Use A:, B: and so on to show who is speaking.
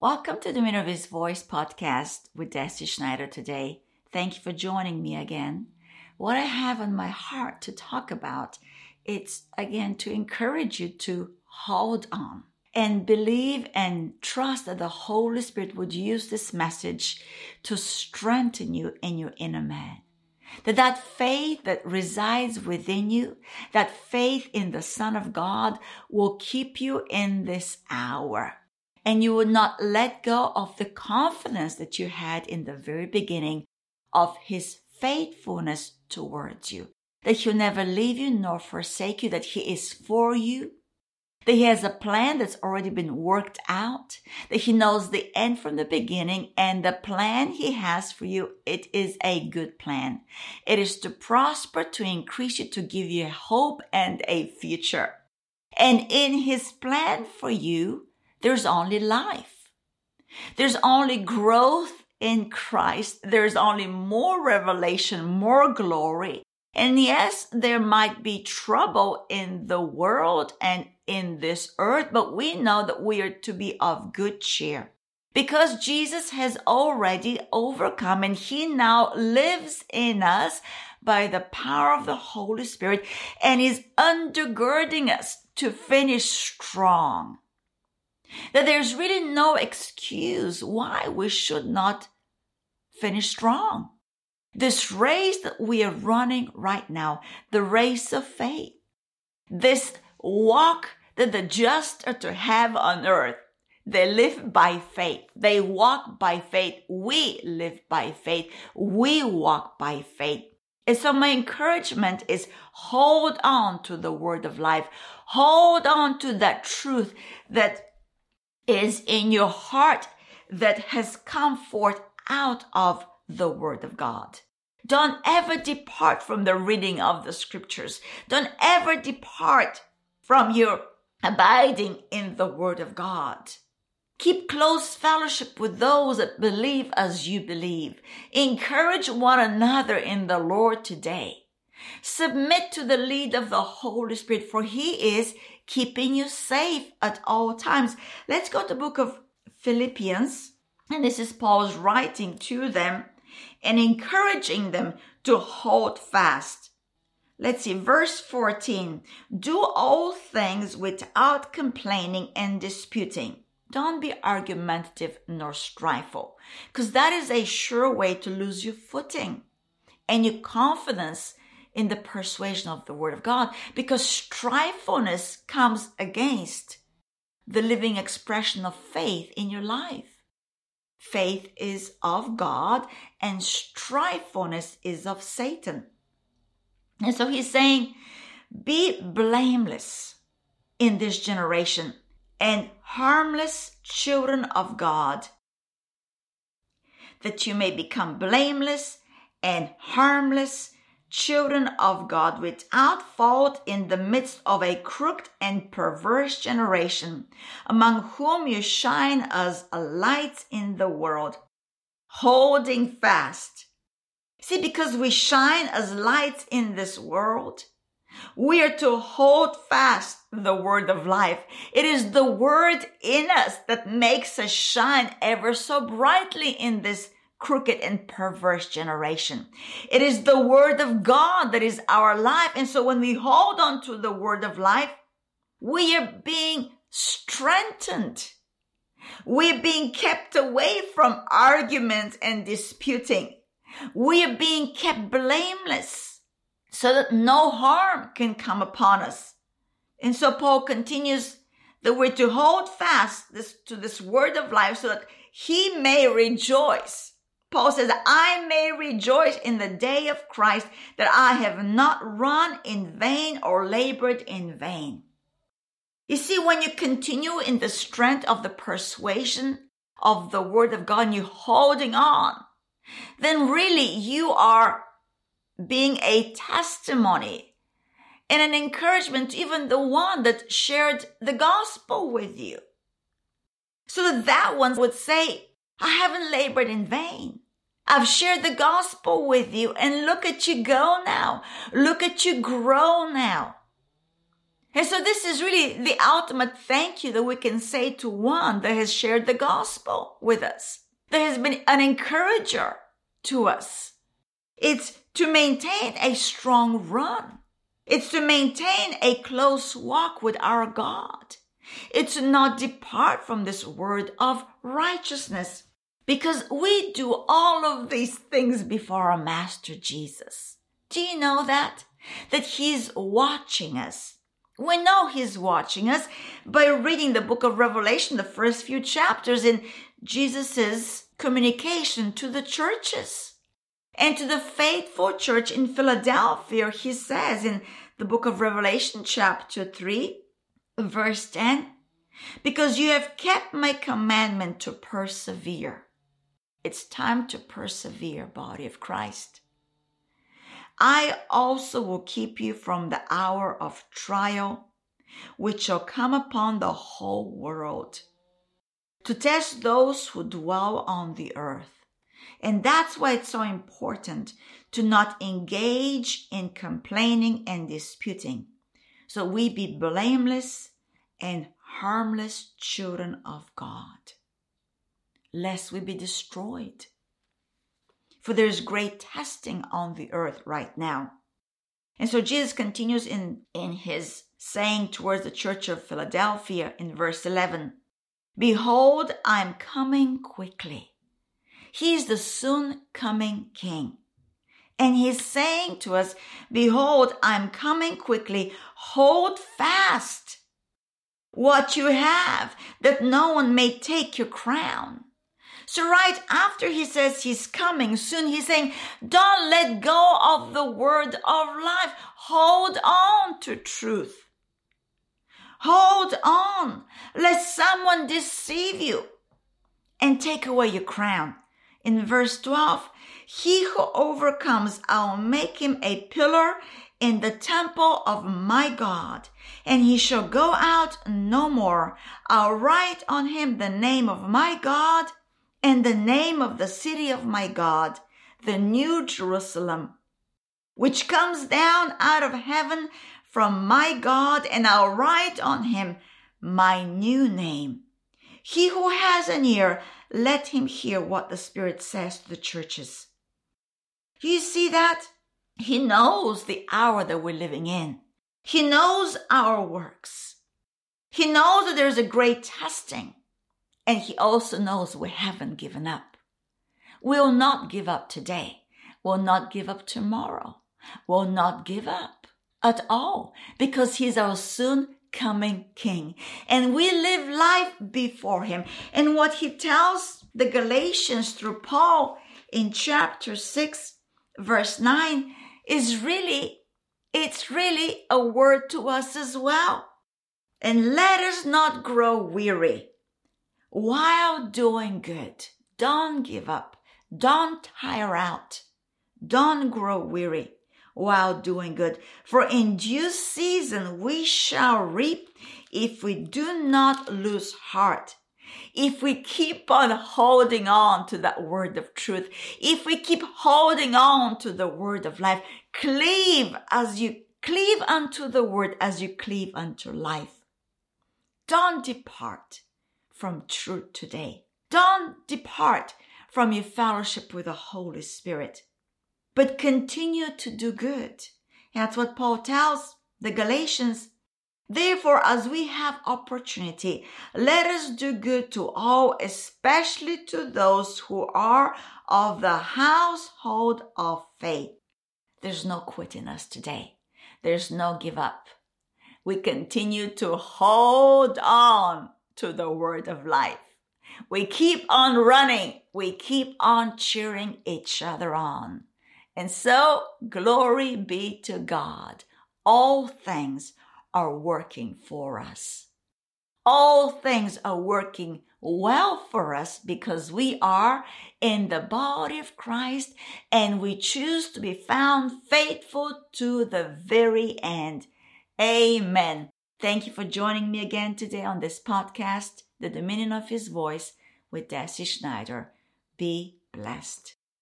A: Welcome to the His Voice podcast with Deci Schneider today. Thank you for joining me again. What I have on my heart to talk about, it's again to encourage you to hold on and believe and trust that the Holy Spirit would use this message to strengthen you in your inner man. That that faith that resides within you, that faith in the Son of God will keep you in this hour. And you will not let go of the confidence that you had in the very beginning of His faithfulness towards you. That He'll never leave you nor forsake you, that He is for you, that he has a plan that's already been worked out, that he knows the end from the beginning, and the plan he has for you, it is a good plan. It is to prosper, to increase you, to give you hope and a future. And in his plan for you, there's only life. There's only growth in Christ. There's only more revelation, more glory. And yes, there might be trouble in the world and in this earth, but we know that we are to be of good cheer. Because Jesus has already overcome and he now lives in us by the power of the Holy Spirit and is undergirding us to finish strong. That there's really no excuse why we should not finish strong. This race that we are running right now, the race of faith, this walk that the just are to have on earth, they live by faith. They walk by faith. We live by faith. We walk by faith. And so my encouragement is hold on to the word of life. Hold on to that truth that is in your heart that has come forth out of the Word of God. Don't ever depart from the reading of the scriptures. Don't ever depart from your abiding in the Word of God. Keep close fellowship with those that believe as you believe. Encourage one another in the Lord today. Submit to the lead of the Holy Spirit, for He is keeping you safe at all times. Let's go to the book of Philippians, and this is Paul's writing to them and encouraging them to hold fast. Let's see, verse 14. Do all things without complaining and disputing. Don't be argumentative nor strifeful, because that is a sure way to lose your footing and your confidence in the persuasion of the word of God, because strifefulness comes against the living expression of faith in your life. Faith is of God and strifefulness is of Satan. And so he's saying, be blameless in this generation and harmless children of God, that you may become blameless and harmless children of God without fault in the midst of a crooked and perverse generation, among whom you shine as lights in the world, holding fast. See, because we shine as lights in this world, we are to hold fast the word of life. It is the word in us that makes us shine ever so brightly in this crooked and perverse generation. It is the word of God that is our life. And so when we hold on to the word of life, we are being strengthened. We're being kept away from arguments and disputing. We are being kept blameless so that no harm can come upon us. And so Paul continues that we're to hold fast this, to this word of life so that he may rejoice Paul says, I may rejoice in the day of Christ that I have not run in vain or labored in vain. You see, when you continue in the strength of the persuasion of the word of God and you're holding on, then really you are being a testimony and an encouragement to even the one that shared the gospel with you. So that that one would say, I haven't labored in vain. I've shared the gospel with you and look at you go now. Look at you grow now. And so this is really the ultimate thank you that we can say to one that has shared the gospel with us, that has been an encourager to us. It's to maintain a strong run. It's to maintain a close walk with our God. It's to not depart from this word of righteousness because we do all of these things before our Master Jesus. Do you know that? That He's watching us. We know He's watching us by reading the book of Revelation, the first few chapters in Jesus's communication to the churches. And to the faithful church in Philadelphia, he says in the book of Revelation, chapter 3, verse 10, because you have kept my commandment to persevere. It's time to persevere, body of Christ. I also will keep you from the hour of trial, which shall come upon the whole world, to test those who dwell on the earth. And that's why it's so important to not engage in complaining and disputing. So we be blameless and harmless children of God, lest we be destroyed. For there is great testing on the earth right now. And so Jesus continues in, in his saying towards the church of Philadelphia in verse 11 Behold, I am coming quickly. He is the soon coming King. And he's saying to us, Behold, I'm coming quickly. Hold fast what you have, that no one may take your crown. So right after he says he's coming soon, he's saying, don't let go of the word of life. Hold on to truth. Hold on, lest someone deceive you and take away your crown. In verse 12, he who overcomes, I'll make him a pillar in the temple of my God, and he shall go out no more. I'll write on him the name of my God and the name of the city of my God, the new Jerusalem, which comes down out of heaven from my God, and I'll write on him my new name. He who has an ear, let him hear what the Spirit says to the churches. You see that? He knows the hour that we're living in. He knows our works. He knows that there's a great testing. And he also knows we haven't given up. We'll not give up today. We'll not give up tomorrow. We'll not give up at all because he's our soon coming king. And we live life before him. And what he tells the Galatians through Paul in chapter 6, verse 9 is really, it's really a word to us as well. And let us not grow weary while doing good. Don't give up. Don't tire out. Don't grow weary while doing good. For in due season we shall reap if we do not lose heart. If we keep on holding on to that word of truth, if we keep holding on to the word of life, cleave as you cleave unto the word as you cleave unto life. Don't depart from truth today. Don't depart from your fellowship with the Holy Spirit, but continue to do good. That's what Paul tells the Galatians. Therefore, as we have opportunity, let us do good to all, especially to those who are of the household of faith. There's no quitting us today. There's no give up. We continue to hold on to the word of life. We keep on running. We keep on cheering each other on. And so, glory be to God. All things are working for us. All things are working well for us because we are in the body of Christ and we choose to be found faithful to the very end. Amen. Thank you for joining me again today on this podcast, The Dominion of His Voice with Deci Schneider. Be blessed.